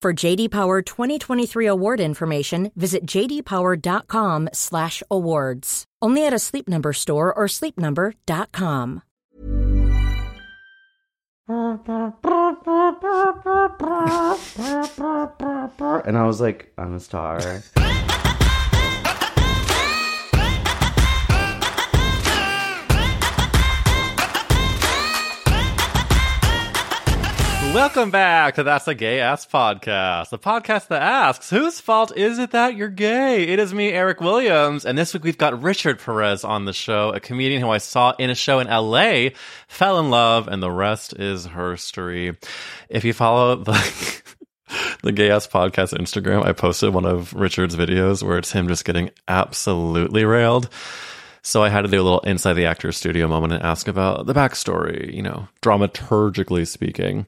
For JD Power 2023 award information, visit jdpower.com/awards. Only at a Sleep Number store or sleepnumber.com. And I was like, I'm a star. Welcome back to That's a Gay Ass Podcast, the podcast that asks, whose fault is it that you're gay? It is me, Eric Williams, and this week we've got Richard Perez on the show, a comedian who I saw in a show in LA, fell in love, and the rest is herstory. If you follow the the Gay Ass Podcast Instagram, I posted one of Richard's videos where it's him just getting absolutely railed. So I had to do a little inside the actor's studio moment and ask about the backstory, you know, dramaturgically speaking.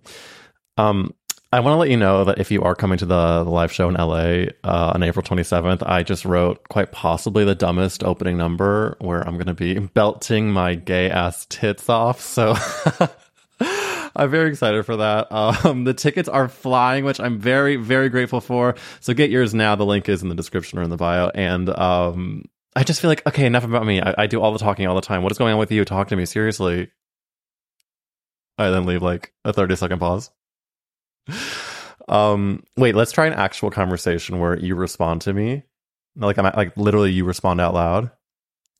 Um, I want to let you know that if you are coming to the, the live show in LA uh, on April 27th, I just wrote quite possibly the dumbest opening number where I'm going to be belting my gay ass tits off. So I'm very excited for that. Um, the tickets are flying, which I'm very, very grateful for. So get yours now. The link is in the description or in the bio. And um, I just feel like, okay, enough about me. I, I do all the talking all the time. What is going on with you? Talk to me seriously. I then leave like a 30 second pause. Um, wait, let's try an actual conversation where you respond to me. Like I'm like literally you respond out loud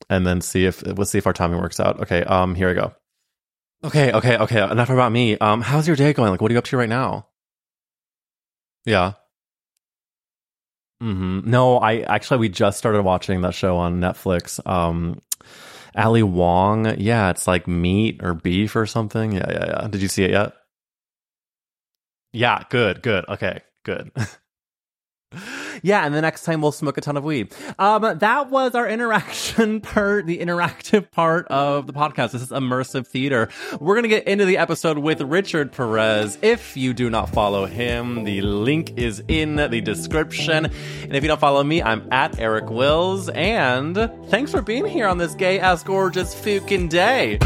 and then see if let's see if our timing works out. Okay, um, here we go. Okay, okay, okay. Enough about me. Um, how's your day going? Like, what are you up to right now? Yeah. Hmm No, I actually we just started watching that show on Netflix. Um, Ali Wong. Yeah, it's like meat or beef or something. Yeah, yeah, yeah. Did you see it yet? Yeah, good, good. Okay, good. yeah, and the next time we'll smoke a ton of weed. Um, that was our interaction part, the interactive part of the podcast. This is immersive theater. We're gonna get into the episode with Richard Perez. If you do not follow him, the link is in the description. And if you don't follow me, I'm at Eric Wills. And thanks for being here on this gay ass gorgeous fucking day.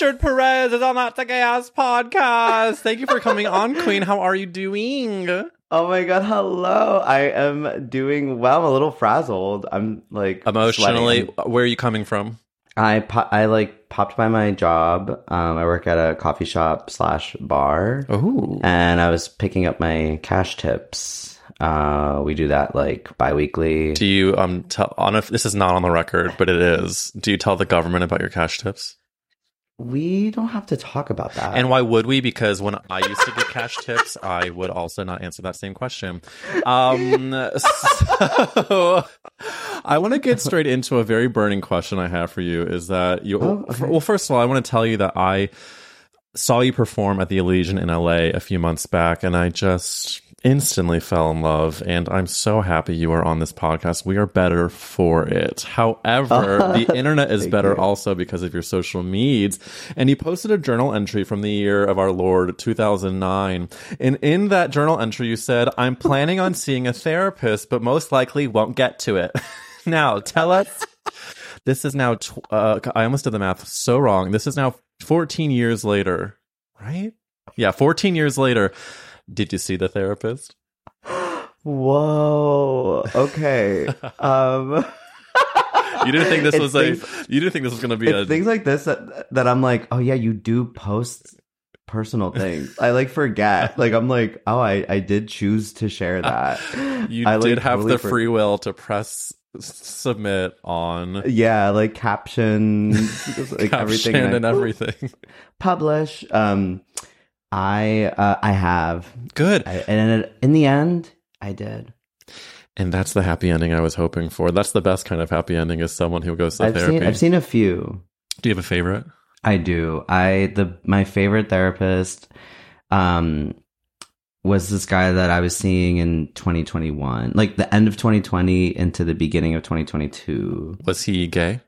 Richard Perez is on that Gay Ass podcast. Thank you for coming on, Queen. How are you doing? oh my god, hello. I am doing well. I'm a little frazzled. I'm like Emotionally, sweating. where are you coming from? I po- I like popped by my job. Um, I work at a coffee shop slash bar, Oh, and I was picking up my cash tips. Uh, we do that like bi-weekly. do you um tell on if this is not on the record, but it is? Do you tell the government about your cash tips? We don't have to talk about that. And why would we? Because when I used to get cash tips, I would also not answer that same question. Um, so I want to get straight into a very burning question I have for you. Is that you? Oh, okay. Well, first of all, I want to tell you that I saw you perform at the Elysian in LA a few months back, and I just instantly fell in love. And I'm so happy you are on this podcast. We are better for it. However, the internet is better you. also because of your social meds. And you posted a journal entry from the year of our Lord 2009. And in that journal entry, you said, I'm planning on seeing a therapist, but most likely won't get to it. now, tell us. This is now, tw- uh, I almost did the math so wrong. This is now 14 years later, right? Yeah, 14 years later. Did you see the therapist? Whoa. Okay. um You didn't think this It's was things- You didn't think this was going to be a. Things like this that, that I'm like, oh yeah, you do post personal things. I like forget. Like I'm like, oh, I I did choose to share that. you I, like, did have totally the for- free will to press submit on Yeah, like caption, like caption everything, and I- everything. publish. Um, I uh, I have, Good. I, and in the end, I did. And that's the happy ending I was hoping for. That's the best kind of happy ending is someone who goes to I've therapy. seen I've seen a few. Do you have a favorite? I do. I the my favorite therapist um was this guy that I was seeing in 2021. Like the end of 2020 into the beginning of 2022. Was he gay?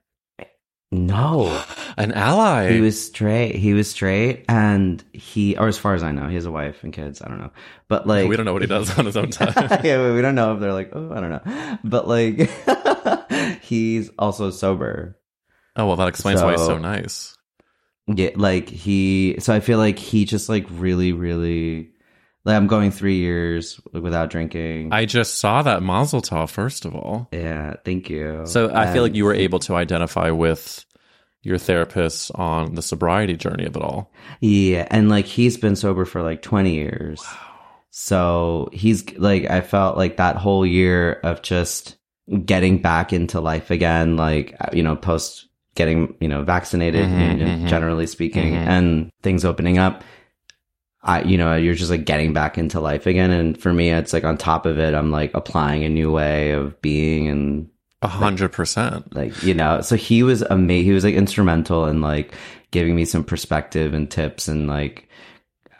No. An ally. He was straight. He was straight and he or as far as I know, he has a wife and kids, I don't know. But like we don't know what he does on his own time. yeah, we don't know if they're like, "Oh, I don't know." But like he's also sober. oh well, that explains why he's so So- nice. Yeah, like he. So I feel like he just like really, really. Like I'm going three years without drinking. I just saw that Mazel Tov. First of all, yeah, thank you. so I feel like you were able to identify with your therapist on the sobriety journey of it all. Yeah, and like he's been sober for like 20 years. So he's like, I felt like that whole year of just getting back into life again, like, you know, post getting, you know, vaccinated, Mhm, you know, mhm. generally speaking, Mhm. and things opening up. I, you know, you're just like getting back into life again. And for me, it's like on top of it, I'm like applying a new way of being and A hundred percent. like you know so he was amazing he was like instrumental in like giving me some perspective and tips and like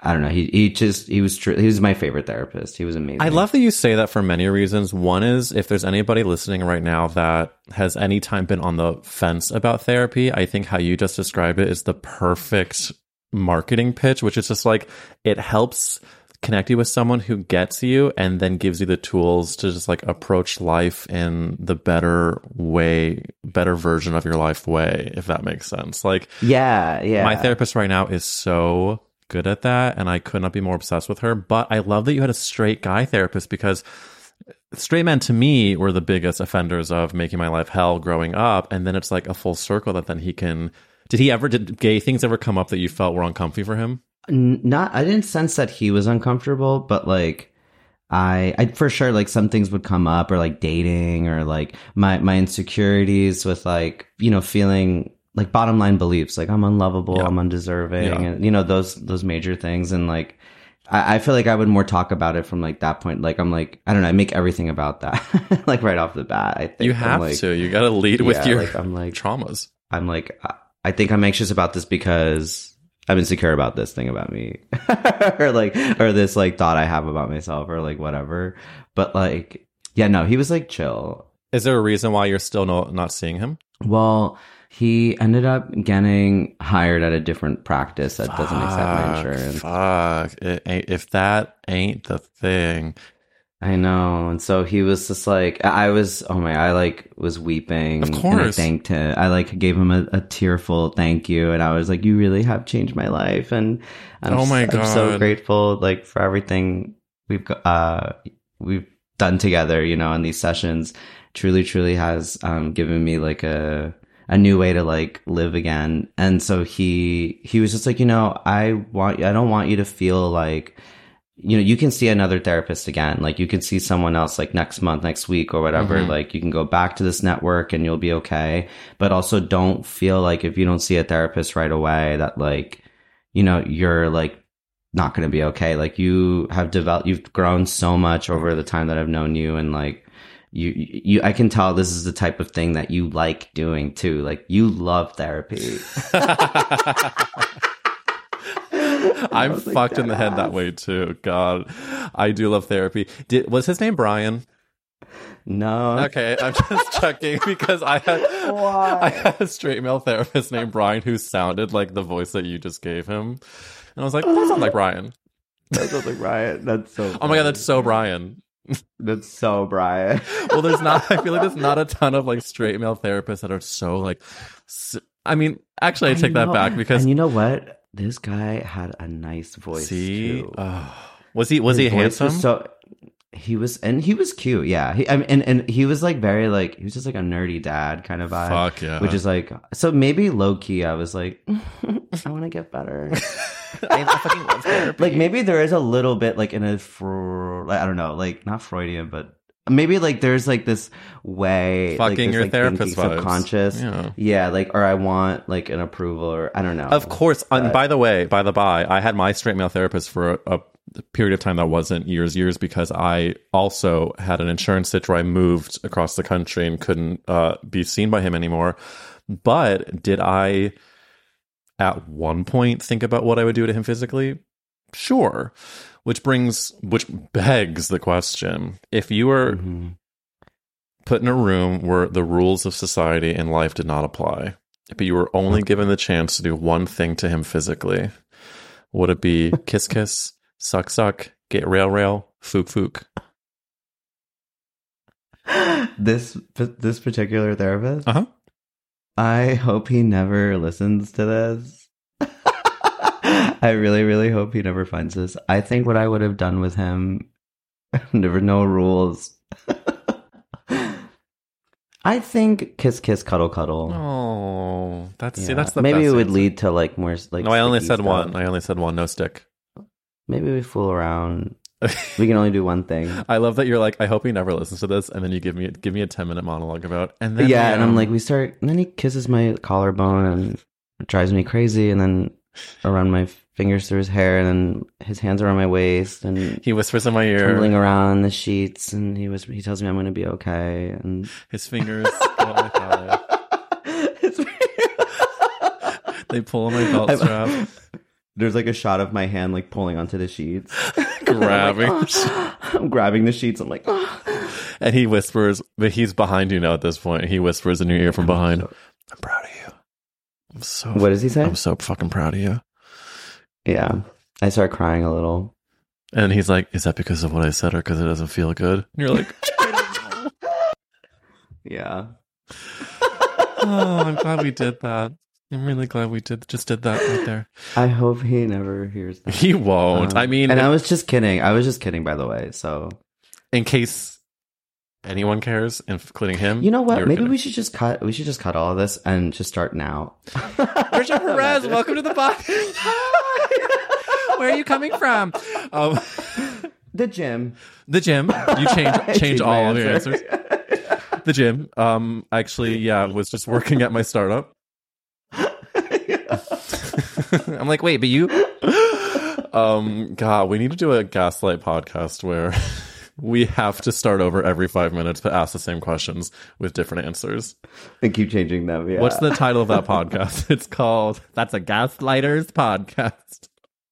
i don't know he he just he was tr- he was my favorite therapist he was amazing I love that you say that for many reasons. One is if there's anybody listening right now that has any time been on the fence about therapy, I think how you just described it is the perfect marketing pitch, which is just like it helps connect you with someone who gets you and then gives you the tools to just like approach life in the better way, better version of your life way, if that makes sense. Like yeah yeah my therapist right now is so good at that, and I could not be more obsessed with her. But I love that you had a straight guy therapist because straight men to me were the biggest offenders of making my life hell growing up. And then it's like a full circle that then he can. Did he ever, did gay things ever come up that you felt were uncomfy for him? N- not i didn't sense that he was uncomfortable but like I, I for sure like some things would come up or like dating or like my my insecurities with like you know feeling like bottom line beliefs like I'm unlovable Yeah. I'm undeserving Yeah. and you know those those major things and like I, I feel like I would more talk about it from like that point like I'm like I don't know I make everything about that like right off the bat I think You have like, to. You got to lead with yeah, your like, I'm like traumas. I'm like, I- think I'm anxious about this because I'm insecure about this thing about me, or like, or this like thought I have about myself, or like whatever. But like, yeah, no, he was like chill. Is there a reason why you're still no, not seeing him? Well, he ended up getting hired at a different practice that doesn't accept my insurance. Fuck. It if that ain't the thing. I know, and so he was just like, I was, oh my, I like was weeping. Of and I thanked him. I like gave him a, a tearful thank you, and I was like, you really have changed my life, and I'm, Oh my s- I'm so grateful, like for everything we've uh we've done together, you know, in these sessions. Truly, truly has um given me like a a new way to like live again. And so he he was just like, you know, I want I don't want you to feel like you know, you can see another therapist again. Like you can see someone else like next month, next week or whatever. Mhm. Like you can go back to this network and you'll be okay. But also don't feel like if you don't see a therapist right away that like, you know, you're like not going to be okay. Like you have developed, you've grown so much over the time that I've known you and like, you, you, I can tell this is the type of thing that you like doing too. Like you love therapy. I'm was like, fucked in the head that way too. God, I do love therapy. Did was his name Brian? No. Okay, I'm just checking because I had I had a straight male therapist named Brian who sounded like the voice that you just gave him, and I was like, that sounds like Brian. That sounds like Brian. That's so. Oh my god, that's so Brian. That's so Brian. Well, there's not. I feel like there's not a ton of like straight male therapists that are so like. I mean, actually, I take that back because and you know what? This guy had a nice voice see, too. oh, was he was His he voice handsome? so he was and he was cute yeah he I mean, and and he was like very like he was just like a nerdy dad kind of vibe Fuck yeah. which is like so maybe low key i was like i want to get better I fucking love therapy. like maybe there is a little bit like in a Fro- like, i don't know like not freudian but maybe like there's like this way like, Fucking this, your like, therapist vibes. subconscious Yeah. yeah like or i want like an approval or i don't know Of course. And by the way, by the by, I had my straight male therapist for a, a period of time that wasn't years, years because I also had an insurance stitch where I moved across the country and couldn't uh, be seen by him anymore. But did I at one point think about what I would do to him physically? Sure. Which brings, which begs the question if you were Mhm. put in a room where the rules of society and life did not apply, but you were only given the chance to do one thing to him physically, would it be kiss kiss, suck suck, get rail rail, fook fook? this this particular therapist Uh huh. I hope he never listens to this. I really, really hope he never finds this. I think what I would have done with him, never no rules. I think kiss, kiss, cuddle, cuddle. Oh, that's see, that's the maybe it would answer. lead to like more like. No, I only said stuff. one. I only said one. No stick. Maybe we fool around. We can only do one thing. I love that you're like. I hope he never listens to this, and then you give me give me a ten minute monologue about. And then yeah, we, and I'm um, like, we start, and then he kisses my collarbone and drives me crazy, and then around my fingers through his hair, and then his hands around my waist, and he whispers in my ear. tumbling around the sheets, and he was he tells me I'm going to be okay, and His fingers. go on my thigh. They pull on my belt strap, There's like a shot of my hand like pulling onto the sheets, grabbing. I'm, grabbing the sheets. I'm like. And he whispers, but he's behind you now at this point. He whispers in your ear from behind, I'm proud of you. I'm so what does he say? I'm so fucking proud of you. Yeah, I start crying a little. And he's like, Is that because of what I said or because it doesn't feel good? And you're like, Yeah. Oh, I'm glad we did that. I'm really glad we did just did that right there. I hope he never hears that. He won't. Um, I mean, and I was just kidding. I was just kidding, by the way. So in case anyone cares, including him. you know what? Maybe kidding. we should just cut. We should just cut all of this and just start now. Richard Perez, welcome to the podcast. Where are you coming from? Um, The gym. the gym. You change change all my of your answers. The gym. Um, actually, yeah, was just working at my startup. I'm like, wait, but you. Um, God, we need to do a gaslight podcast where we have to start over every five minutes but ask the same questions with different answers. and keep changing them. Yeah. What's the title of that podcast? It's called That's a Gaslighters Podcast.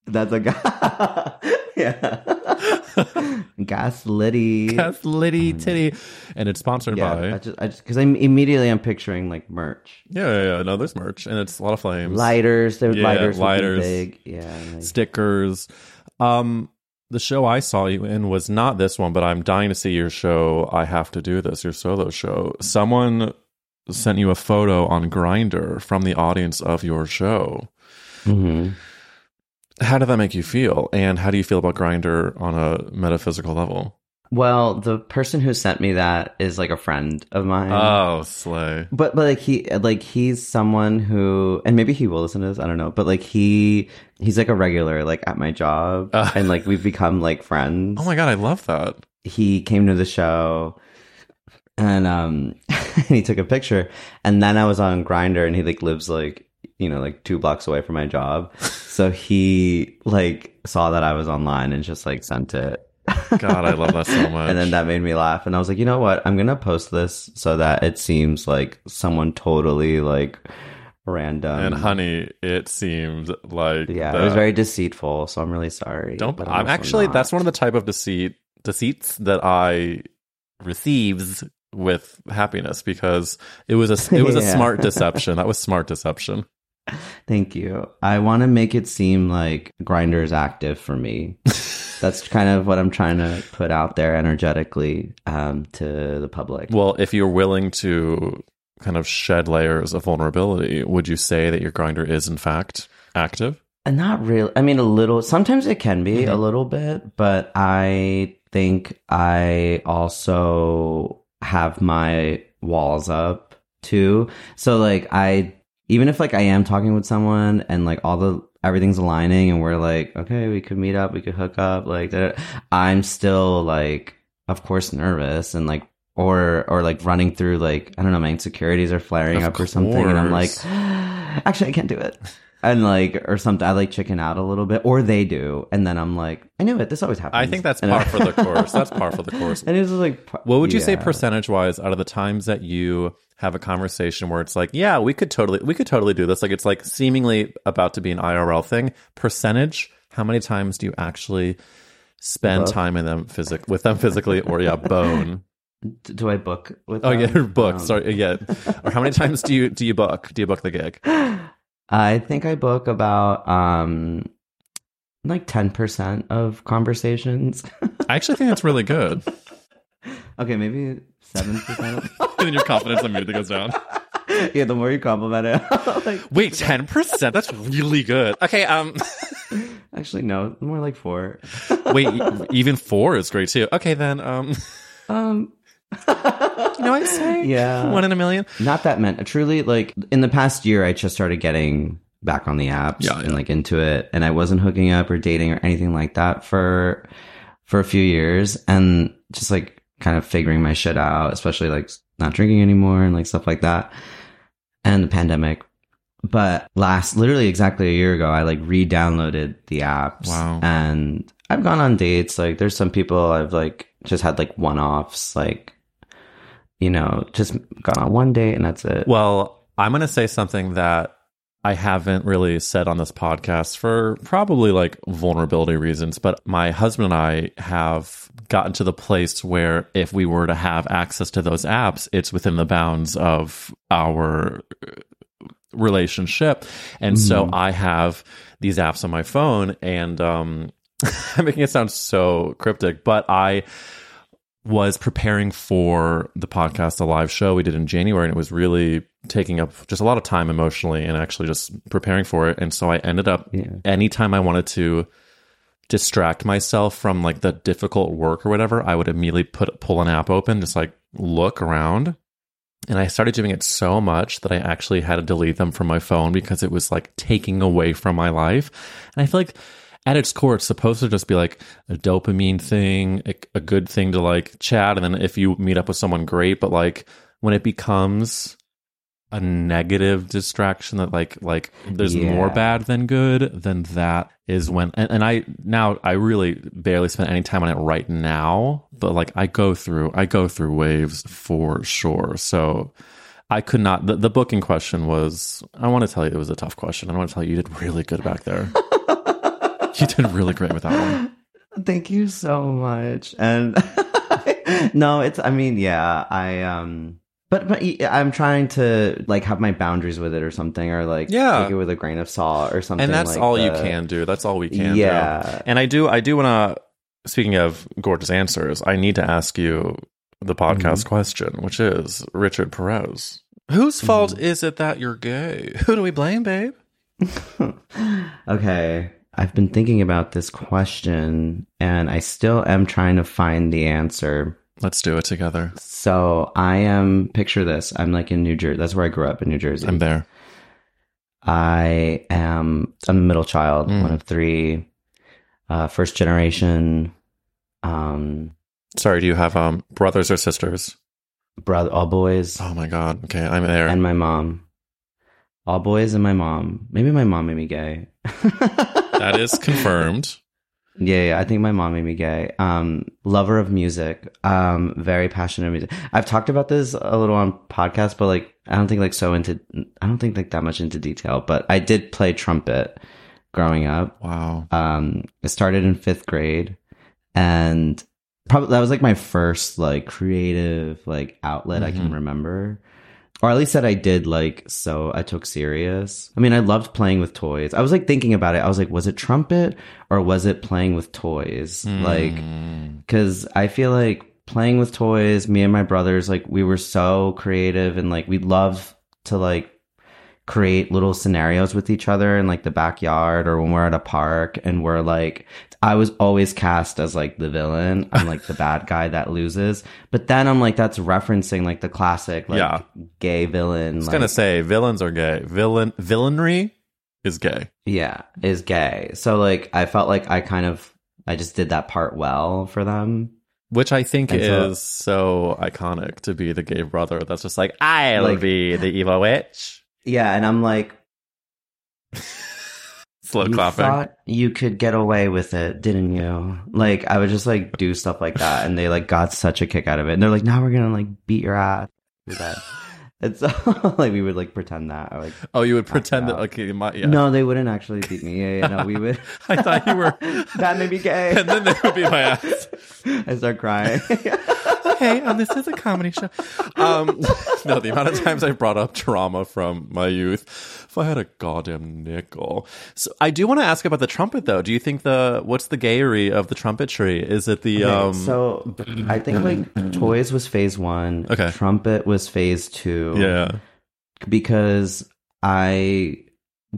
That's a guy. yeah. Gas Liddy. Gaslitty Titty. And it's sponsored Yeah. by. I just, I just, because I'm immediately I'm picturing like merch, Yeah, yeah, yeah. No, there's merch and it's a lot of flames. lighters. The Yeah, lighters, lighters. big. Yeah. like- stickers. Um, the show I saw you in was not this one, but I'm dying to see your show. I have to do this, your solo show. Someone sent you a photo on Grindr from the audience of your show. Mhm. How did that make you feel? And how do you feel about Grindr on a metaphysical level? Well, the person who sent me that is like a friend of mine. Oh, slay. But but like he like he's someone who and maybe he will listen to this I don't know but like he he's like a regular like at my job Uh. and like we've become like friends. Oh my god, I love that. He came to the show and um and he took a picture and then I was on Grindr and he like lives like you know like two blocks away from my job so he like saw that I was online and just like sent it. God, I love that so much. And then that made me laugh. And I was like, you know what? I'm going to post this so that it seems like someone totally like random. and honey, it seemed like yeah, the- it was very deceitful. So I'm really sorry. Don't. but I'm also actually not. that's one of the type of deceit deceits that I receives with happiness because it was a it was a smart deception. That was smart deception. Thank you. I want to make it seem like Grindr is active for me. That's kind of what I'm trying to put out there energetically um, to the public. Well, if you're willing to kind of shed layers of vulnerability, would you say that your grindr is in fact active? And not really. I mean, a little. Sometimes it can be Mm-hmm. a little bit, but I think I also have my walls up too. So like I even if like I am talking with someone and like all the everything's aligning and we're like, okay, we could meet up, we could hook up, like that. I'm still like, of course, nervous and like, or or like running through like I don't know, my insecurities are flaring Of up or something, and I'm like, actually, I can't do it. And like, or something, I like chicken out a little bit, or they do, and then I'm like, I knew it. This always happens. I think that's And par I- for the course. That's par for the course. And it was like, What would you say percentage wise out of the times that you have a conversation where it's like, yeah, we could totally we could totally do this. Like it's like seemingly about to be an IRL thing. Percentage, how many times do you actually spend time in them physic with them physically or yeah, bone? Do I book with? Oh yeah, book. Um, Sorry, yeah. Or how many times do you do you book? Do you book the gig? I think I book about um like ten percent of conversations. I actually think that's really good. okay, maybe seven percent. and then your confidence immediately goes down. yeah, the more you compliment it, like Wait, ten percent? That's really good. Okay, um, actually no, more like four. wait, even four is great too. Okay, then, um, Um, you know what I'm saying? Yeah. one in a million. not that meant truly like in the past year i just started getting back on the apps Yeah, yeah. and like into it and i wasn't hooking up or dating or anything like that for for a few years and just like kind of figuring my shit out especially like not drinking anymore and like stuff like that and the pandemic but last literally exactly a year ago i like re-downloaded the apps Wow. and i've gone on dates like there's some people i've like just had like one-offs like you know, just gone on one date and that's it. Well, I'm going to say something that I haven't really said on this podcast for probably like vulnerability reasons, but my husband and I have gotten to the place where if we were to have access to those apps, it's within the bounds of our relationship. And so I have these apps on my phone and um I'm making it sound so cryptic, but I was preparing for the podcast, a live show we did in January, and it was really taking up just a lot of time emotionally and actually just preparing for it. And so I ended up, Yeah. anytime I wanted to distract myself from like the difficult work or whatever, I would immediately put pull an app open, just like look around. And I started doing it so much that I actually had to delete them from my phone because it was like taking away from my life. And I feel like at its core, it's supposed to just be like a dopamine thing, a, a good thing to like chat. And then if you meet up with someone, great. But like when it becomes a negative distraction that like like there's Yeah. more bad than good then that is when and, and i now i really barely spend any time on it right now but like i go through i go through waves for sure so i could not the, the booking question was i want to tell you it was a tough question i want to tell you you did really good back there you did really great with that one Thank you so much. And no, it's I mean, yeah, I um but, but I'm trying to like have my boundaries with it or something or like Yeah. take it with a grain of salt or something and that's like all you can do that's all we can Yeah. do and i do i do want to speaking of gorgeous answers i need to ask you the podcast Mm-hmm. question which is richard perez whose fault Mm-hmm. is it that you're gay who do we blame babe Okay. I've been thinking about this question and I still am trying to find the answer. let's do it together So I am picture this. I'm like in New Jersey. That's where I grew up in New Jersey. i'm there I am I'm a middle child, Mm. one of three, uh, first generation, um, sorry do you have um brothers or sisters brother, all boys, oh my god okay i'm there and my mom. All boys and my mom. Maybe my mom made me gay. that is confirmed Yeah, yeah, I think my mom made me gay. Um, lover of music. Um, very passionate music. I've talked about this a little on podcast, but like I don't think like so into I don't think like that much into detail. But I did play trumpet growing up. wow Um, it started in fifth grade, and probably that was like my first like creative like outlet I can Mhm. remember, or at least that I did like so I took serious. I mean, I loved playing with toys. I was like thinking about it. I was like, was it trumpet or was it playing with toys? Like, Mm. because I feel like playing with toys, me and my brothers, like we were so creative and like we love to like create little scenarios with each other in like the backyard or when we're at a park and we're like I was always cast as like the villain. I'm like the bad guy that loses. But then I'm like that's referencing like the classic like Yeah. gay villain. I was like, gonna say villains are gay. Villain villainry is gay. yeah, is gay. So like I felt like I kind of I just did that part well for them. Which I think And so- is so iconic to be the gay brother that's just like, I'll Like- be the evil witch. Yeah, and I'm like Slow you clapping. thought you could get away with it, didn't you? Like I would just like do stuff like that, and they like got such a kick out of it. And they're like, "Now we're gonna like beat your ass." Do that. And so like we would like pretend that. Or, like oh, you would pretend that okay, my, yeah. no, they wouldn't actually beat me. Yeah, yeah, no, we would. I thought you were that made me gay. and then they would be my ass. I start crying. Hey, um, this is a comedy show. Um, no, the amount of times I brought up trauma from my youth. If I had a goddamn nickel. So I do want to ask about the trumpet, though. Do you think the what's the gayery of the trumpetry? Is it the um? so I think like toys was phase one. Okay. Trumpet was phase two. yeah, because I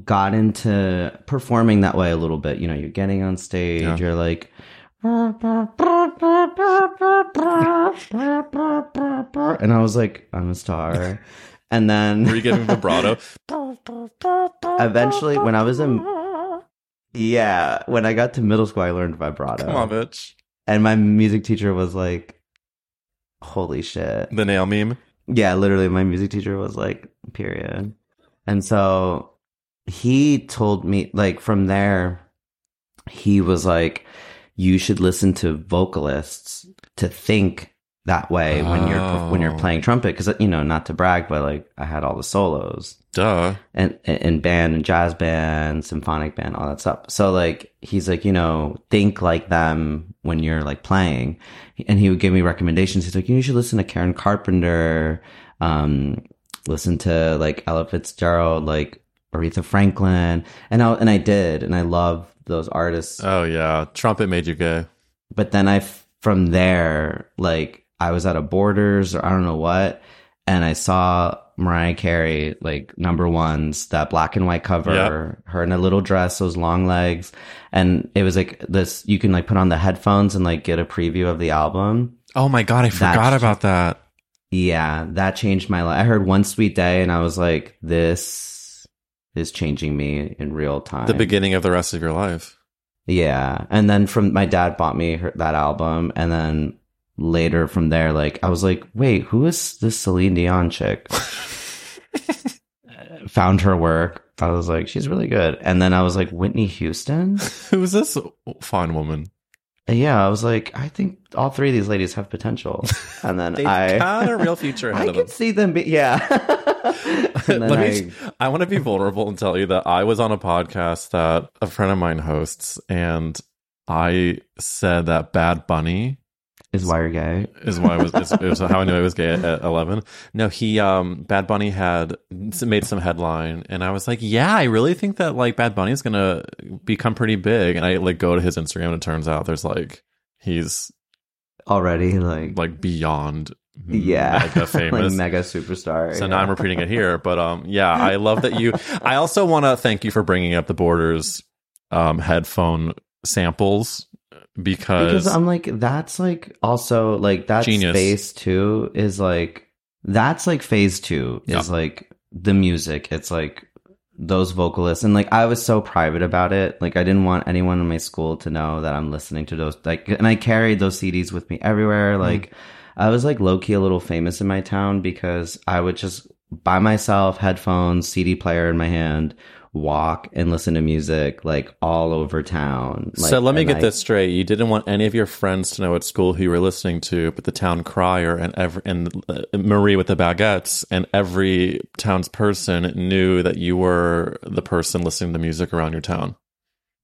got into performing that way a little bit. You know, you're getting on stage, Yeah. you're like, and I was like, I'm a star. And then were you giving vibrato? eventually, when I was in, yeah, when I got to middle school, I learned vibrato. Come on, bitch. And my music teacher was like, holy shit. The nail meme. Yeah, literally, my music teacher was like, period. And so he told me, like, from there, he was like, you should listen to vocalists to think that way when you're when you're Oh. playing trumpet because you know not to brag but like I had all the solos Duh. and and band and jazz band, symphonic band, all that stuff. So like he's like, you know, think like them when you're like playing. And he would give me recommendations. He's like, you should listen to Karen Carpenter, um, listen to like Ella Fitzgerald, like Aretha Franklin. And I and I did, and I love those artists. Oh yeah, trumpet made you gay. But then I from there, like I was at a Borders or I don't know what, and I saw Mariah Carey like number ones, that black and white cover, Yep. her in a little dress, those long legs, and it was like this. You can like put on the headphones and like get a preview of the album. Oh my god, I forgot about that. Yeah, that changed my life. I heard One Sweet Day, and I was like, this is changing me in real time. The beginning of the rest of your life. Yeah. And then from my dad bought me her, that album. And then later from there, like, I was like, wait, who is this Celine Dion chick? Uh, found her work. I was like, she's really good. And then I was like, Whitney Houston? Who's this fine woman? Uh, yeah, I was like, I think all three of these ladies have potential. And then I. got a real future ahead I of them. could see them be, yeah. Let I, me. I want to be vulnerable and tell you that I was on a podcast that a friend of mine hosts, and I said that Bad Bunny is why you're gay. is why I was. Is, is how I knew I was gay at, at eleven. No, he um Bad Bunny had made some headline, and I was like, yeah, I really think that like Bad Bunny is gonna become pretty big. And I like go to his Instagram, and it turns out there's like he's Already, like, like beyond yeah. mega famous. like mega superstar. So yeah. now I'm repeating it here, but um, yeah, I love that you. I also want to thank you for bringing up the Borders um, headphone samples because, because I'm like that's like also like that's Genius. phase two is like that's like phase two is Yeah. like the music. It's like those vocalists and like I was so private about it. Like I didn't want anyone in my school to know that I'm listening to those like and I carried those CDs with me everywhere. Mm-hmm. Like I was like low key a little famous in my town because I would just by myself, headphones, CD player in my hand, walk and listen to music like all over town. Like, so let me get I- this straight. You didn't want any of your friends to know at school who you were listening to, but the town crier and every, and uh, Marie with the baguettes and every townsperson knew that you were the person listening to music around your town,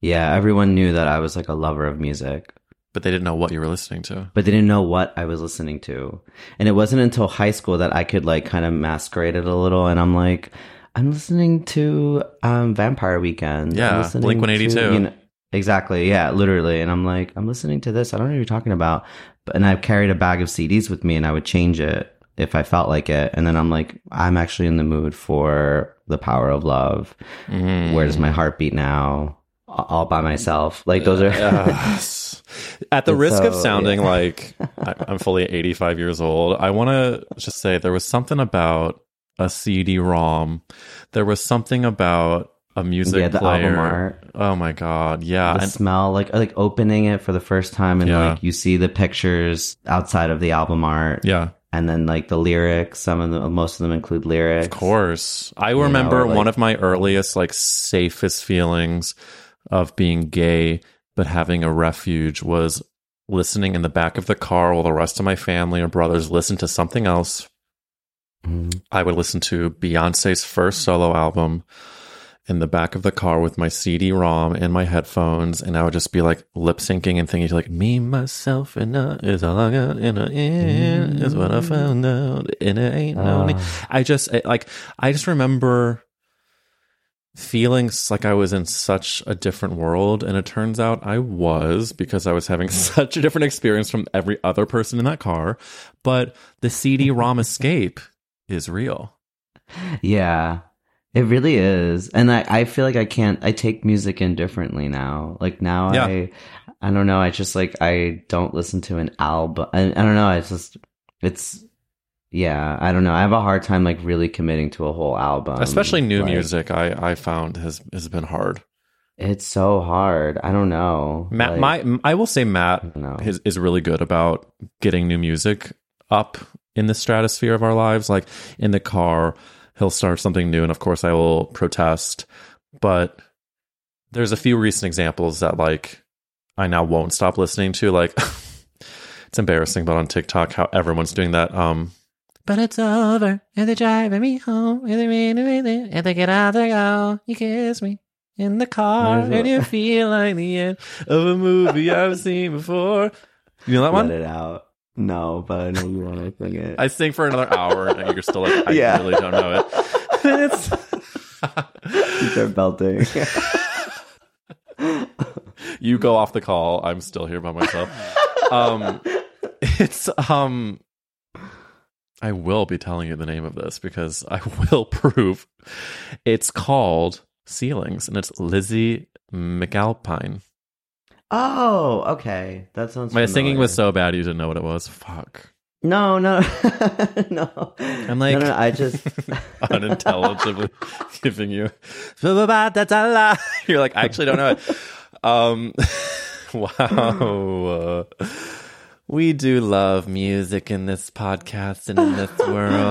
Yeah, everyone knew that I was like a lover of music, but they didn't know what you were listening to. but they didn't know what I was listening to. And it wasn't until high school that I could like kind of masquerade it a little. And I'm like, I'm listening to um, Vampire Weekend. I'm Yeah, Blink 182. to, you know- exactly. Yeah, literally. And I'm like, I'm listening to this. I don't know what you're talking about. But and I've carried a bag of CDs with me, and I would change it if I felt like it. And then I'm like, I'm actually in the mood for the power of love. Mm. Where's my heartbeat now? All by myself. Like those are. At the risk of sounding yeah. like I, I'm fully 85 years old, I want to just say there was something about a CD-ROM. There was something about a music Yeah, the player. album art. Oh my god, yeah. the And smell, like like opening it for the first time, and Yeah. like you see the pictures outside of the album art, yeah, and then like the lyrics. Some of them, most of them include lyrics. of course. I remember or, like- one of my earliest, like, safest feelings of being gay, but having a refuge was listening in the back of the car while the rest of my family or brothers listened to something else I would listen to Beyonce's first solo album in the back of the car with my CD ROM and my headphones, and I would just be like lip syncing and thinking like me, myself, and I is all I got in a in is what I found out, and it ain't no need. Ah. I just it, like I just remember feeling like I was in such a different world, and it turns out I was because I was having such a different experience from every other person in that car. But the CD ROM escape is real. Yeah, it really is. And I, I feel like I can't, I take music in differently now. Like now Yeah. I, I don't know. I just like, I don't listen to an album. I, I don't know. It's just, it's, yeah, I don't know. I have a hard time like really committing to a whole album. Especially new Like, music, I, I found has has been hard. It's so hard. I don't know. Matt, Like, my I will say Matt I is is really good about getting new music up in the stratosphere of our lives. Like in the car, he'll start something new, and of course, I will protest. But there's a few recent examples that like I now won't stop listening to. Like it's embarrassing, but on TikTok, how everyone's doing that. Um, but it's over, and they're driving me home, and they mean it, and they get out, they go, you kiss me. In the car, and you feel like the end of a movie I've seen before. You know that Let one? it out. No, but I know you want to sing it. I sing for another hour, and you're still like, I Yeah. really don't know it. it's you start belting. you go off the call. I'm still here by myself. Um, it's um, I will be telling you the name of this because I will prove it's called Ceilings, and it's Lizzie McAlpine. Oh, okay. That sounds. My singing was so bad you didn't know what it was. Fuck. No, no, no. I'm like- no, no. I just. unintelligibly giving you you're like i actually don't know it um wow uh, we do love music in this podcast and in this world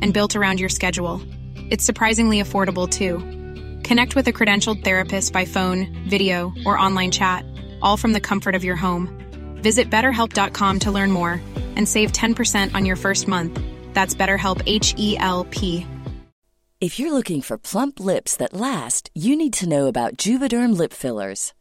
and built around your schedule. It's surprisingly affordable too. Connect with a credentialed therapist by phone, video, or online chat, all from the comfort of your home. Visit betterhelp.com to learn more and save 10% on your first month. That's BetterHelp H E L P. If you're looking for plump lips that last, you need to know about Juvederm lip fillers.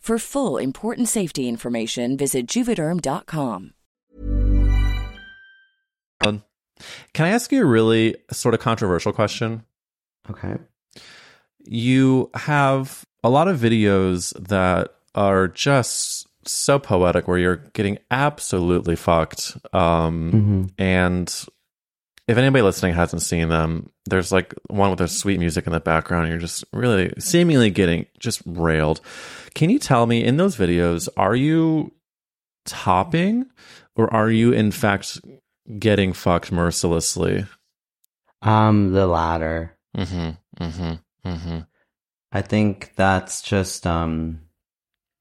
For full important safety information, visit juvederm.com. Um, Can I ask you a really sort of controversial question? Okay. You have a lot of videos that are just so poetic where you're getting absolutely fucked. Um, Mhm. And if anybody listening hasn't seen them, there's like one with their sweet music in the background. And you're just really seemingly getting just railed. Can you tell me in those videos, are you topping or are you in fact getting fucked mercilessly? Um, the latter. Mm-hmm. Mm-hmm. Mm-hmm. I think that's just um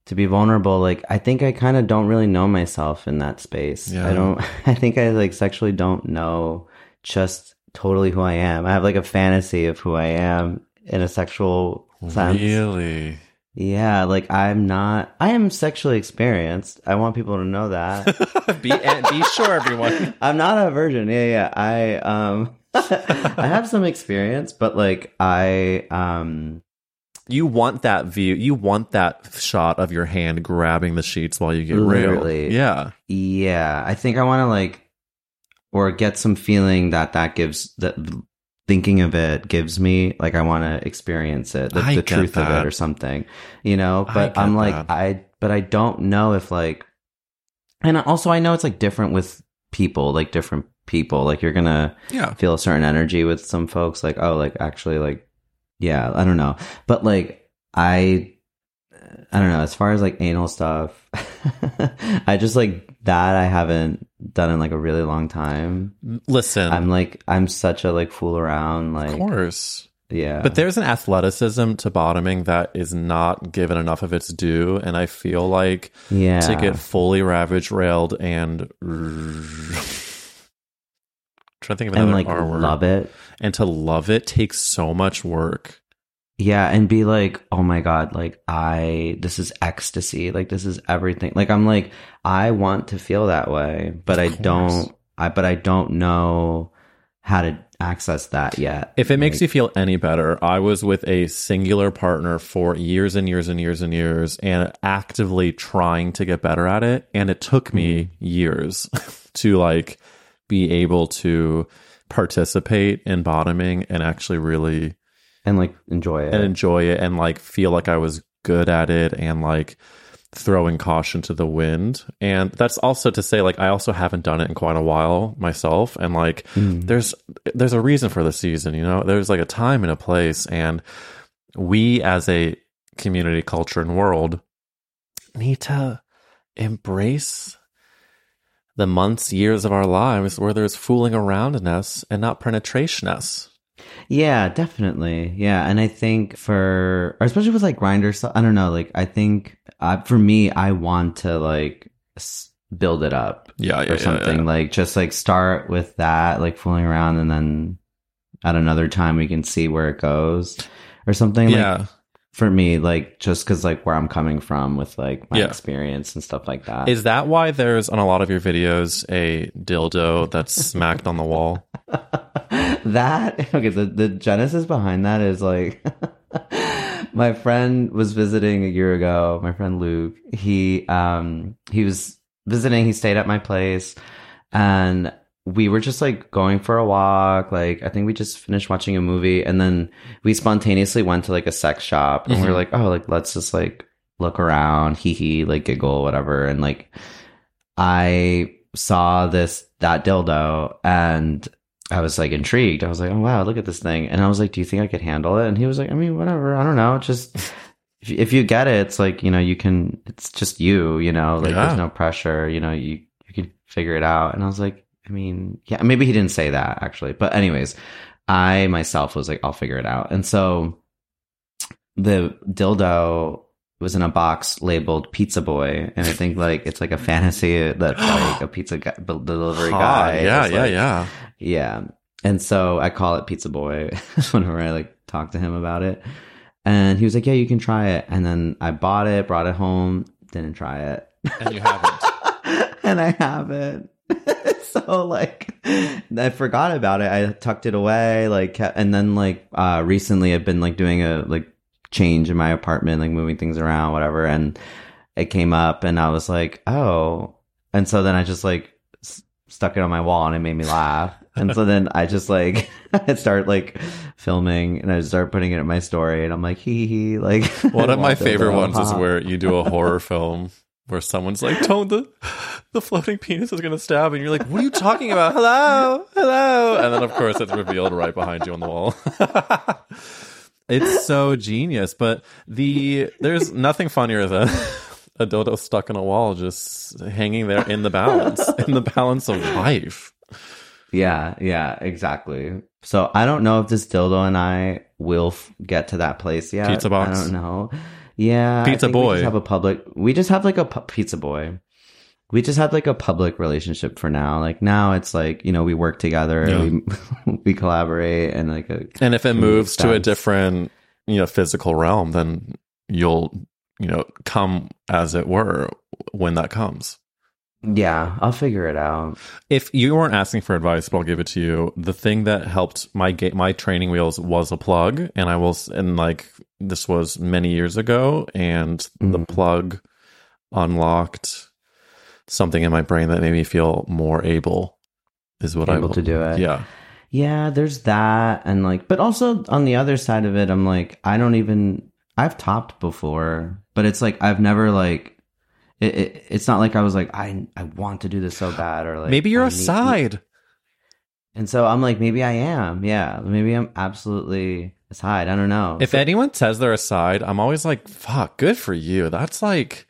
to be vulnerable. Like I think I kind of don't really know myself in that space. Yeah. I don't. I think I like sexually don't know just totally who I am. I have like a fantasy of who I am in a sexual sense. Really? Yeah, like I'm not. I am sexually experienced. I want people to know that. be be sure, everyone. I'm not a virgin. Yeah, yeah. I um I have some experience, but like I um You want that view. You want that shot of your hand grabbing the sheets while you get Literally. railed. Yeah. yeah, I think I want to like or get some feeling that that gives that thinking of it gives me like I want to experience it, the, the truth of it or something, you know, but I'm like that. I but I don't know if like and also I know it's like different with people, like different people, like you're going to Yeah. feel a certain energy with some folks like oh like actually like yeah i don't know but like i i don't know as far as like anal stuff i just like that i haven't done in like a really long time Listen, i'm like i'm such a like fool around like of course. yeah But there's an athleticism to bottoming that is not given enough of its due. And I feel like yeah to get fully ravage railed and trying to think of and another like R word. love it And to love it takes so much work. Yeah and be like oh my god like i this is ecstasy. Like this is everything. Like i'm like i want to feel that way but i don't i but i don't know how to access that yet. If it makes you feel any better, I was with a singular partner for years and years and years and years and actively trying to get better at it. And it took me mm-hmm. years to like be able to participate in bottoming and actually really and like enjoy it and enjoy it and like feel like I was good at it and like throwing caution to the wind. And that's also to say like I also haven't done it in quite a while myself and like Mm. there's there's a reason for the season, you know. There's like a time and a place and we as a community culture and world need to embrace the months, years of our lives where there's fooling aroundness and not penetration-ness. Yeah, definitely. Yeah, and I think for or especially with like grindr stuff, I don't know. Like I think uh, for me, I want to like s- build it up Yeah, yeah, or something. Like just like start with that, like fooling around, and then at another time we can see where it goes or something. Yeah. Like, for me, like just because like where I'm coming from with like my Yeah. experience and stuff like that. Is that why there's on a lot of your videos a dildo that's smacked on the wall? that okay the the genesis behind that is like my friend was visiting a year ago my friend luke he um he was visiting he stayed at my place and we were just like going for a walk like i think we just finished watching a movie and then we spontaneously went to like a sex shop and we Mhm. were like oh like let's just like look around hee hee like giggle whatever and like i saw this that dildo and I was like intrigued. I was like, oh wow, look at this thing. And I was like, do you think I could handle it? And he was like, I mean, whatever. I don't know. Just if you, if you get it, it's like you know, you can. It's just you. You know, like Yeah. there's no pressure. You know, you you can figure it out. And I was like, I mean, yeah, maybe he didn't say that actually, but anyways, I myself was like, I'll figure it out. And so the dildo was in a box labeled Pizza Boy, and I think like it's like a fantasy that like a pizza guy, delivery guy. yeah, yeah, like- yeah. yeah. And so I call it Pizza Boy whenever I like talk to him about it. And he was like, Yeah, you can try it. And then I bought it, brought it home, didn't try it. And you haven't. and I haven't. so like I forgot about it. I tucked it away, like and then like uh recently I've been like doing a like change in my apartment, like moving things around, whatever, and it came up and I was like, Oh. And so then I just like s- stuck it on my wall and it made me laugh. And so then I just like I start like filming and I start putting it in my story and I'm like hee hee hee like One of my favorite ones is where you do a horror film where someone's like, "Tone the the floating penis is gonna stab," and you're like, "What are you talking about? Hello, hello!" And then of course it's revealed right behind you on the wall. it's so genius, but the there's nothing funnier than a dildo stuck in a wall, just hanging there in the balance, in the balance of life. Yeah, yeah, exactly. So I don't know if this dildo and I will f- get to that place yet. Pizza box? I don't know. Yeah, Pizza think We boy. just have a public. We just have like a pu- pizza boy. We just have like a public relationship for now. Like now, it's like you know we work together, we we collaborate, and like a And if it moves to a different, you know, physical realm, then you'll, you know, come as it were when that comes. yeah, I'll figure it out. If you weren't asking for advice, but I'll give it to you. The thing that helped my ga- my training wheels was a plug, and I will, and like this was many years ago, and the Mhm. plug unlocked something in my brain that made me feel more able. Is what I Able to do it. Yeah, Yeah, there's that, and like, but also on the other side of it, I'm like, I don't even. I've topped before, but it's like I've never like. It, it, it's not like I was like I I want to do this so bad or like maybe you're I a need- side. and so I'm like maybe I am yeah maybe I'm absolutely a side I don't know If So- anyone says they're a side, I'm always like, fuck, good for you. That's like,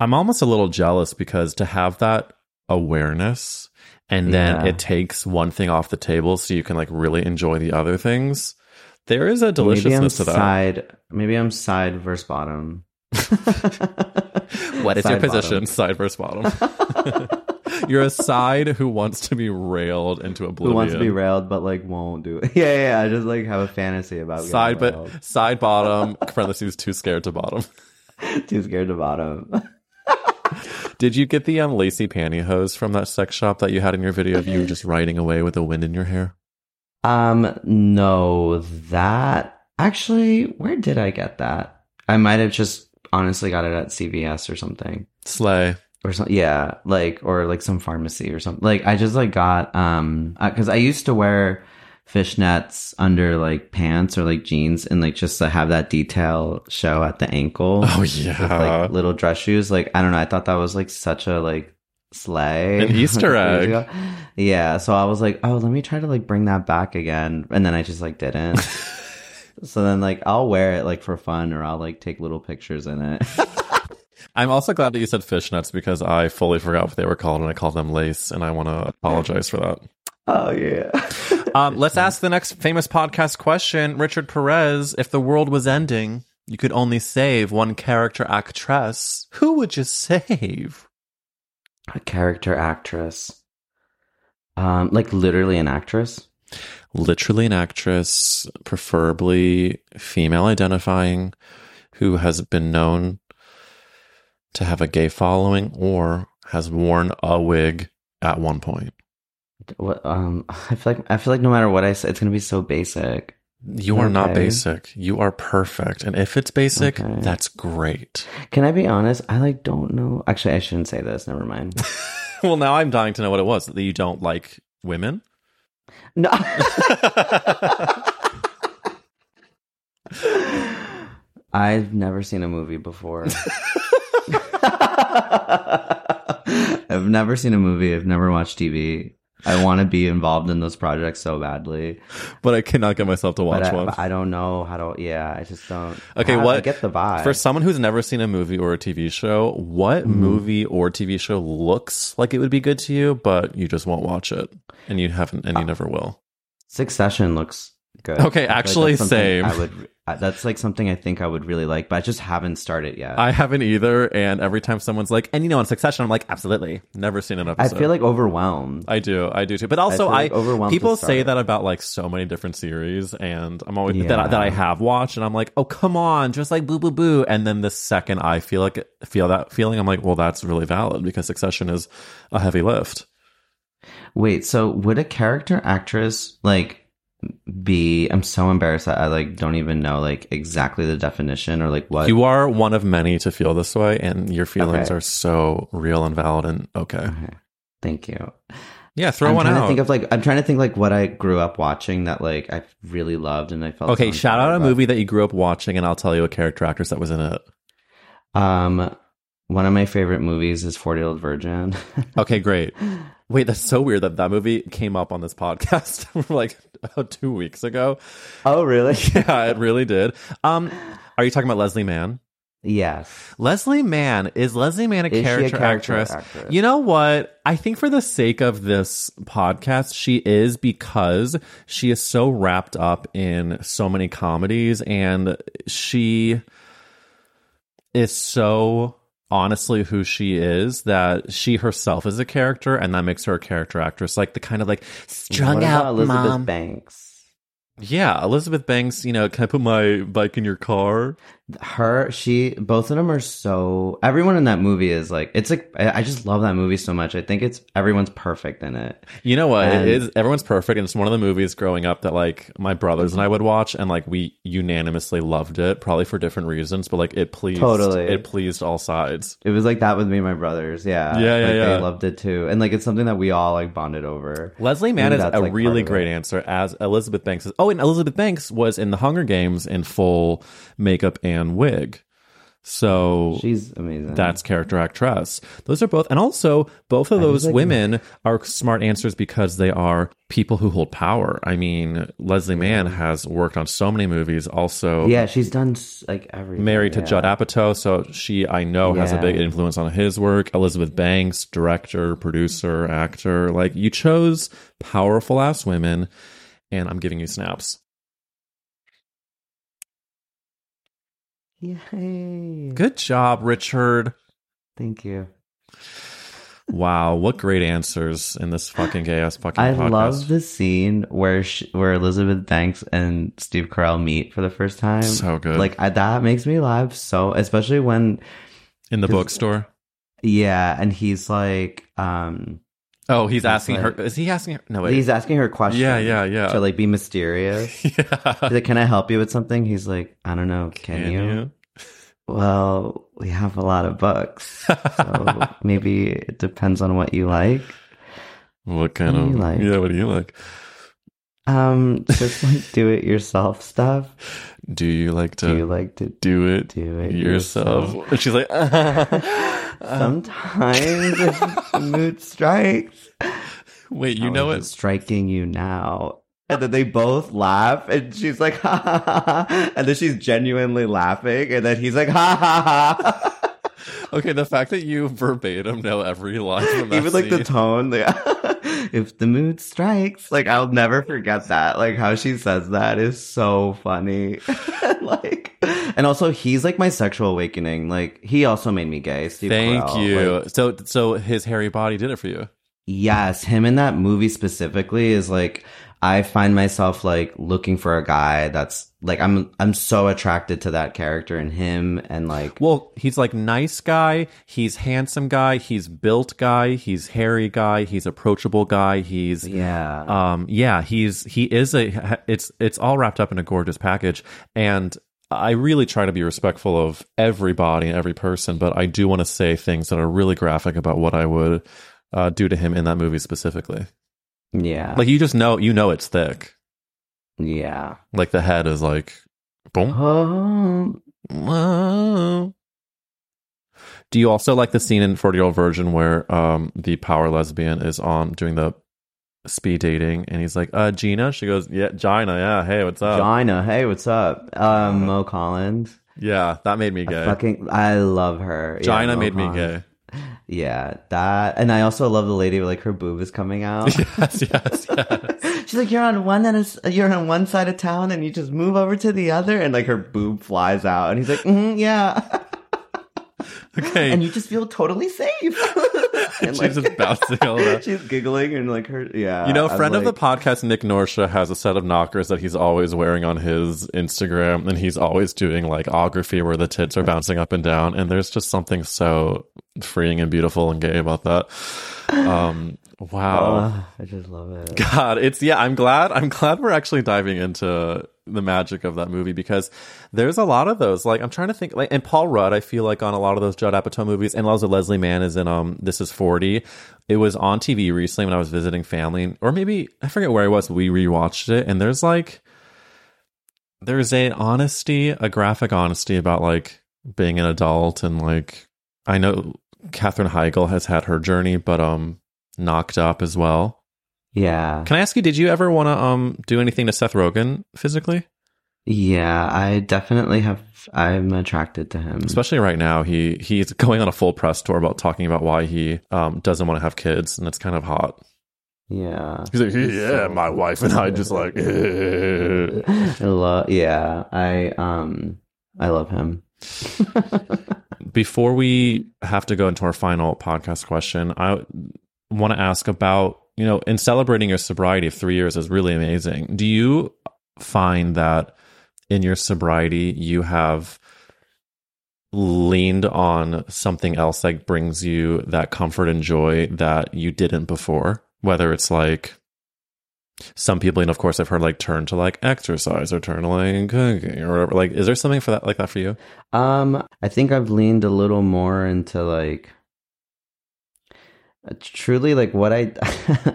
I'm almost a little jealous because to have that awareness and then Yeah. it takes one thing off the table so you can like really enjoy the other things. There is a deliciousness to that. side maybe I'm side versus bottom. What is your Side position, side versus bottom? You're a side who wants to be railed into oblivion. Who wants to be railed but like won't do it? Yeah, yeah, yeah. I just like have a fantasy about Side, but side bottom. Parentheses too scared to bottom. too scared to bottom. Did you get the um, lacy pantyhose from that sex shop that you had in your video of you just riding away with the wind in your hair? Um, no, that actually, where did I get that? I might have just honestly got it at CVS or something. Slay. Or something, yeah, like, or like some pharmacy or something. Like, I just like got, um, uh, cause I used to wear fishnets under like pants or like jeans and like just to have that detail show at the ankle. Oh With yeah. like little dress shoes. Like, I don't know. I thought that was like such a like slay. An Easter egg. Yeah. So I was like, oh, let me try to like bring that back again. And then I just like didn't. so then like I'll wear it like for fun or I'll like take little pictures in it. I'm also glad that you said fishnets because I fully forgot what they were called and I called them lace and I want to apologize for that. oh yeah. Um, let's ask the next famous podcast question. Richard Perez, if the world was ending, you could only save one character actress. Who would you save? a character actress. Um, like literally an actress. Literally an actress, preferably female identifying, who has been known to have a gay following or has worn a wig at one point. What? Um, I feel like I feel like no matter what I say, it's gonna be so basic. You are not basic. You are perfect. And if it's basic, Okay. that's great. Can I be honest? I like don't know. Actually, I shouldn't say this. Never mind. well, now I'm dying to know what it was. That you don't like women? no. I've never seen a movie before. I've never seen a movie. I've never watched TV. I want to be involved in those projects so badly, but I cannot get myself to watch but I, one. but I don't know how to. Yeah, I just don't. Okay, what I get the vibe For someone who's never seen a movie or a TV show, what Mm-hmm. movie or TV show looks like it would be good to you, but you just won't watch it, and you haven't, and you Uh, never will? Succession looks good. Okay, like actually, that's same. I would. That's like something I think I would really like, but I just haven't started yet. I haven't either. And every time someone's like, and you know, on Succession, I'm like, absolutely, never seen an episode. I feel like overwhelmed. I do, I do too. But also, I, like overwhelmed people say that about like so many different series, and I'm always that, that I have watched, and I'm like, oh come on, just like boo boo boo. And then the second I feel like feel that feeling, I'm like, well, that's really valid because Succession is a heavy lift. Wait, so would a character actress like be? I'm so embarrassed that I like don't even know like exactly the definition or like what. You are one of many to feel this way, and your feelings Okay. are so real and valid. And okay, Okay. Thank you. yeah, throw I'm one trying out. to think of like I'm trying to think like what I grew up watching that like I really loved and I felt. okay, so shout out a movie that you grew up watching, and I'll tell you a character actress that was in it. Um, one of my favorite movies is Forty Year Old Virgin. Okay, great. Wait, that's so weird that that movie came up on this podcast like about two weeks ago. oh, really? Yeah, it really did. Um, are you talking about Leslie Mann? yes. Leslie Mann is Leslie Mann a, Is she a character, character actress? actress? You know what? I think for the sake of this podcast, she is because she is so wrapped up in so many comedies and she is so honestly who she is that she herself is a character and that makes her a character actress. Like the kind of like strung out Elizabeth mom. Banks. yeah elizabeth banks you know can i put my bike in your car her she both of them are so everyone in that movie is like it's like i just love that movie so much i think it's everyone's perfect in it You know what? And- it is everyone's perfect, and it's one of the movies growing up that like my brothers and I would watch, and like we unanimously loved it, probably for different reasons, but like it pleased, Totally. it pleased all sides. it was like that with me and my brothers yeah Yeah, yeah, like, yeah. they loved it too and like it's something that we all like bonded over Leslie Mann is a like, really great answer as Elizabeth Banks is. Oh, and Elizabeth Banks was in the Hunger Games in full makeup and wig. So she's amazing That's character actress. Those are both, and also both of those like- women are smart answers because they are people who hold power. I mean, Leslie Mann has worked on so many movies. Also, yeah she's done like everything married to yeah. Judd Apatow, so she I know has a big influence on his work. Elizabeth Banks, director, producer, actor. Like you chose powerful ass women, and I'm giving you snaps. Yay. Good job, Richard. thank you Wow, what great answers in this fucking gay ass fucking I podcast. love the scene where sh where Elizabeth Banks and Steve Carell meet for the first time. So good. Like I, that makes me laugh so, especially when in the bookstore. yeah, and he's like, um, Oh, he's asking like- her. Is he asking her? No, wait. he's asking her questions. Yeah, yeah, yeah. To like be mysterious. Yeah. like, "Can I help you with something?" He's like, "I don't know. Can, you? Well, we have a lot of books, so maybe it depends on what you like. What kind What of? like? Yeah, what do you like? Um, just like do it yourself stuff. Do you like to Do you like to do it, do it yourself? yourself? And she's like, Um, Sometimes if the mood strikes. wait, you How know is it? striking you now. And then they both laugh, and she's like, ha ha ha, ha. and then she's genuinely laughing, and then he's like, ha ha ha. Okay, the fact that you verbatim know every line from that Even like the tone, like, if the mood strikes, like I'll never forget that. Like how she says that is so funny. like, and also he's like my sexual awakening. Like he also made me gay. Steve Thank Carell. you. Like, so, so his hairy body did it for you. Yes, him in that movie specifically is like I find myself like looking for a guy that's like I'm I'm so attracted to that character and him and like Well, he's like nice guy. He's handsome guy. He's built guy. He's hairy guy. He's approachable guy. He's yeah. um yeah he's he is a it's it's all wrapped up in a gorgeous package and i really try to be respectful of everybody and every person but i do want to say things that are really graphic about what i would uh, do to him in that movie specifically yeah. like you just know you know it's thick yeah. like the head is like boom Oh, do you also like the scene in 40 year old virgin where um the power lesbian is on doing the speed dating and he's like uh gina she goes yeah gina yeah hey what's up Gina, hey, what's up? Um, Mo Collins. Yeah, that made me I gay. fucking, I love her. Gina Mo made me gay. Yeah, that, and I also love the lady like her boob is coming out. yes, yes, yes. She's like, you're on one end of, you're on one side of town and you just move over to the other and like her boob flies out and he's like, mm, yeah. Okay. and you just feel totally safe. and She's just bouncing all. She's giggling and like her, yeah. You know, I'm friend of the podcast, Nick Norsha, has a set of knockers that he's always wearing on his Instagram, and he's always doing like ography where the tits are bouncing up and down, and there's just something so freeing and beautiful and gay about that. Um, wow. Oh, I just love it. God, it's yeah. I'm glad. I'm glad we're actually diving into the magic of that movie because there's a lot of those. Like I'm trying to think. Like and Paul Rudd, I feel like on a lot of those Judd Apatow movies, and also Leslie Mann is in um This Is 40. It was on TV recently when I was visiting family, or maybe I forget where I was. We rewatched it, and there's like there's a honesty, a graphic honesty about like being an adult and like I know Katherine Heigl has had her journey, but um knocked up as well. Yeah. Can I ask you, did you ever want to um do anything to Seth Rogen physically? Yeah, I definitely have. I'm attracted to him. Especially right now, he he's going on a full press tour about talking about why he um doesn't want to have kids, and it's kind of hot. Yeah. He's like, He's yeah, so my wife and I just like. I love. Yeah, I um, I love him. Before we have to go into our final podcast question, I want to ask about you know in celebrating your sobriety of three years is really amazing. Do you find that in your sobriety you have leaned on something else that brings you that comfort and joy that you didn't before? Whether it's like some people, and of course, I've heard like turn to like exercise or turn to like cooking or whatever. Like, is there something for that like that for you? Um, I think I've leaned a little more into like uh, truly like what I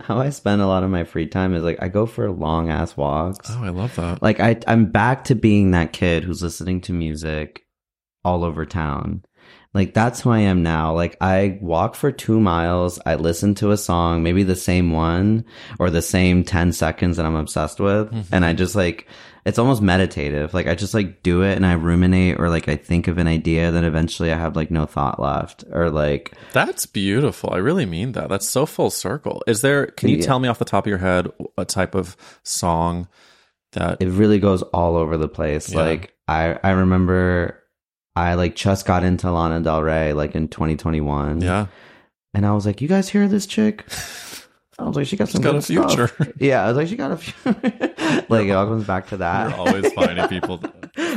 how I spend a lot of my free time is like I go for long ass walks. Oh, I love that. Like I I'm back to being that kid who's listening to music all over town. Like that's who I am now. Like I walk for two miles, I listen to a song, maybe the same one or the same 10 seconds that I'm obsessed with. Mm-hmm. And I just like, it's almost meditative. Like I just like do it and I ruminate or like I think of an idea, then eventually I have like no thought left or like, That's beautiful. I really mean that. That's so full circle. Is there? Can you Yeah. tell me off the top of your head a type of song that? it really goes all over the place. Yeah. Like I, I remember I like just got into Lana Del Rey like in 2021. yeah, And I was like, "You guys hear this chick?" I was like, "She got some got good a future. stuff." Yeah, I was like, "She got a future." like it all comes back to that. you're always finding people.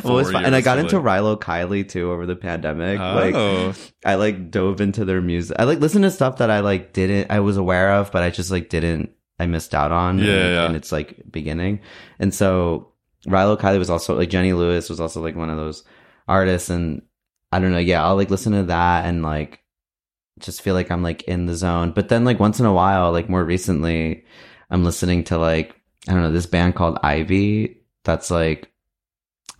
Always four fun. And I got into late. Rilo Kiley too over the pandemic. Oh. Like I like dove into their music. I like listened to stuff that I like didn't I was aware of, but I just like didn't I missed out on. Yeah, and, yeah. and it's like beginning. And so Rilo Kiley was also like Jenny Lewis was also like one of those artists and I don't know, yeah, I'll like listen to that and like just feel like I'm like in the zone. But then like once in a while, like more recently, I'm listening to like I don't know, this band called Ivy that's like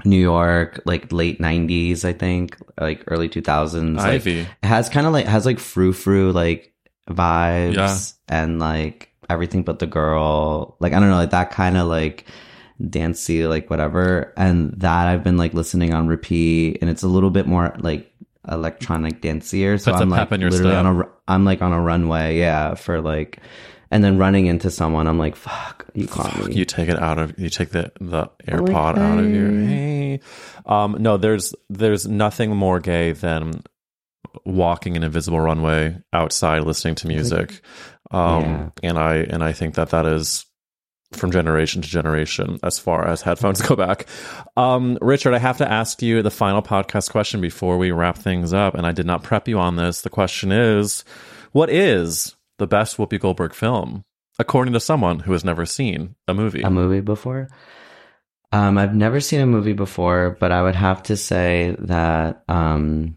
New York, like late nineties, I think, like early two thousands. Like, Ivy. it has kind of like has like frou frou like vibes Yeah. and like everything but the girl. Like I don't know, like that kind of like dancey, like whatever. And that I've been like listening on repeat, and it's a little bit more like electronic dancier. So Puts a I'm pep like in your literally step. on a ru- I'm like on a runway, yeah, for like. And then running into someone, I'm like, "Fuck, you caught me." You take it out of you take the the AirPod out of your hey. Um, no, there's there's nothing more gay than walking an invisible runway outside listening to music. Um, Yeah. and I and I think that that is from generation to generation as far as headphones go back. Um, Richard, I have to ask you the final podcast question before we wrap things up, and I did not prep you on this. The question is, what is the best Whoopi Goldberg film, according to someone who has never seen a movie? a movie before. Um, I've never seen a movie before, but I would have to say that um,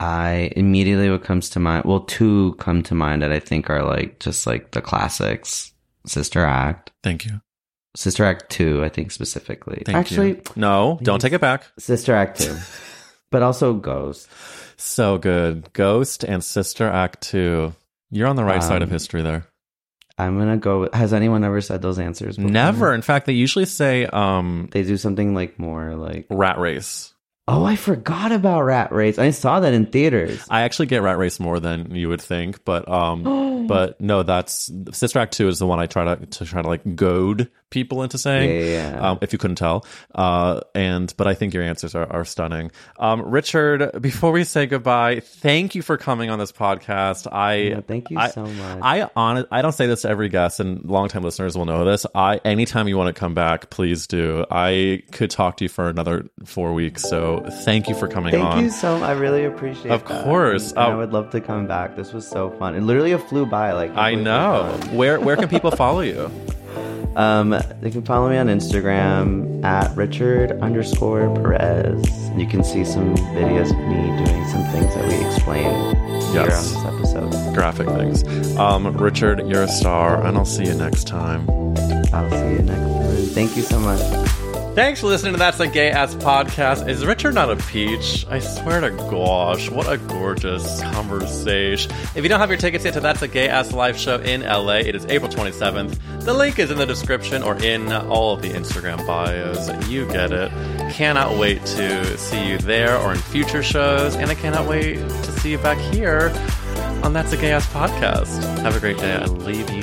I immediately what comes to mind. Well, two come to mind that I think are like just like the classics. Sister Act, Thank you. Sister Act two, I think specifically. Thank Actually, you. No, don't take it back. Sister Act two, but also Ghost. So good. Ghost and Sister Act 2. You're on the right side of Um, history there. I'm gonna go. With, has anyone ever said those answers? before? Never. In fact, they usually say um They do something like more like. Rat Race. Oh, I forgot about Rat Race. I saw that in theaters. I actually get Rat Race more than you would think, but um but no, that's Sister Act two is the one I try to to try to like goad people into saying. Yeah, yeah. Um, if you couldn't tell, uh, and but I think your answers are, are stunning. Um, Richard, before we say goodbye, thank you for coming on this podcast. I Yeah, thank you I- so much. I on I don't say this to every guest, and longtime listeners will know this. I anytime you want to come back, please do. I could talk to you for another four weeks. So thank you for coming Thank on. you so much. I really appreciate it. Of that. course. And I Uh, would love to come back. This was so fun. It literally flew by. Like I it was so know. fun. Where where can people follow you? Um, they can follow me on Instagram at Richard underscore Perez. You can see some videos of me doing some things that we explain here on this episode. Graphic things. Um, Richard, you're a star, and I'll see you next time. I'll see you next time. Thank you so much. Thanks for listening to That's a Gay Ass Podcast. Is Richard not a peach? I swear to gosh, what a gorgeous conversation. If you don't have your tickets yet to That's a Gay Ass live show in LA, it is April 27th. The link is in the description or in all of the Instagram bios. You get it. Cannot wait to see you there or in future shows, and I cannot wait to see you back here on That's a Gay Ass Podcast. Have a great day. I leave you.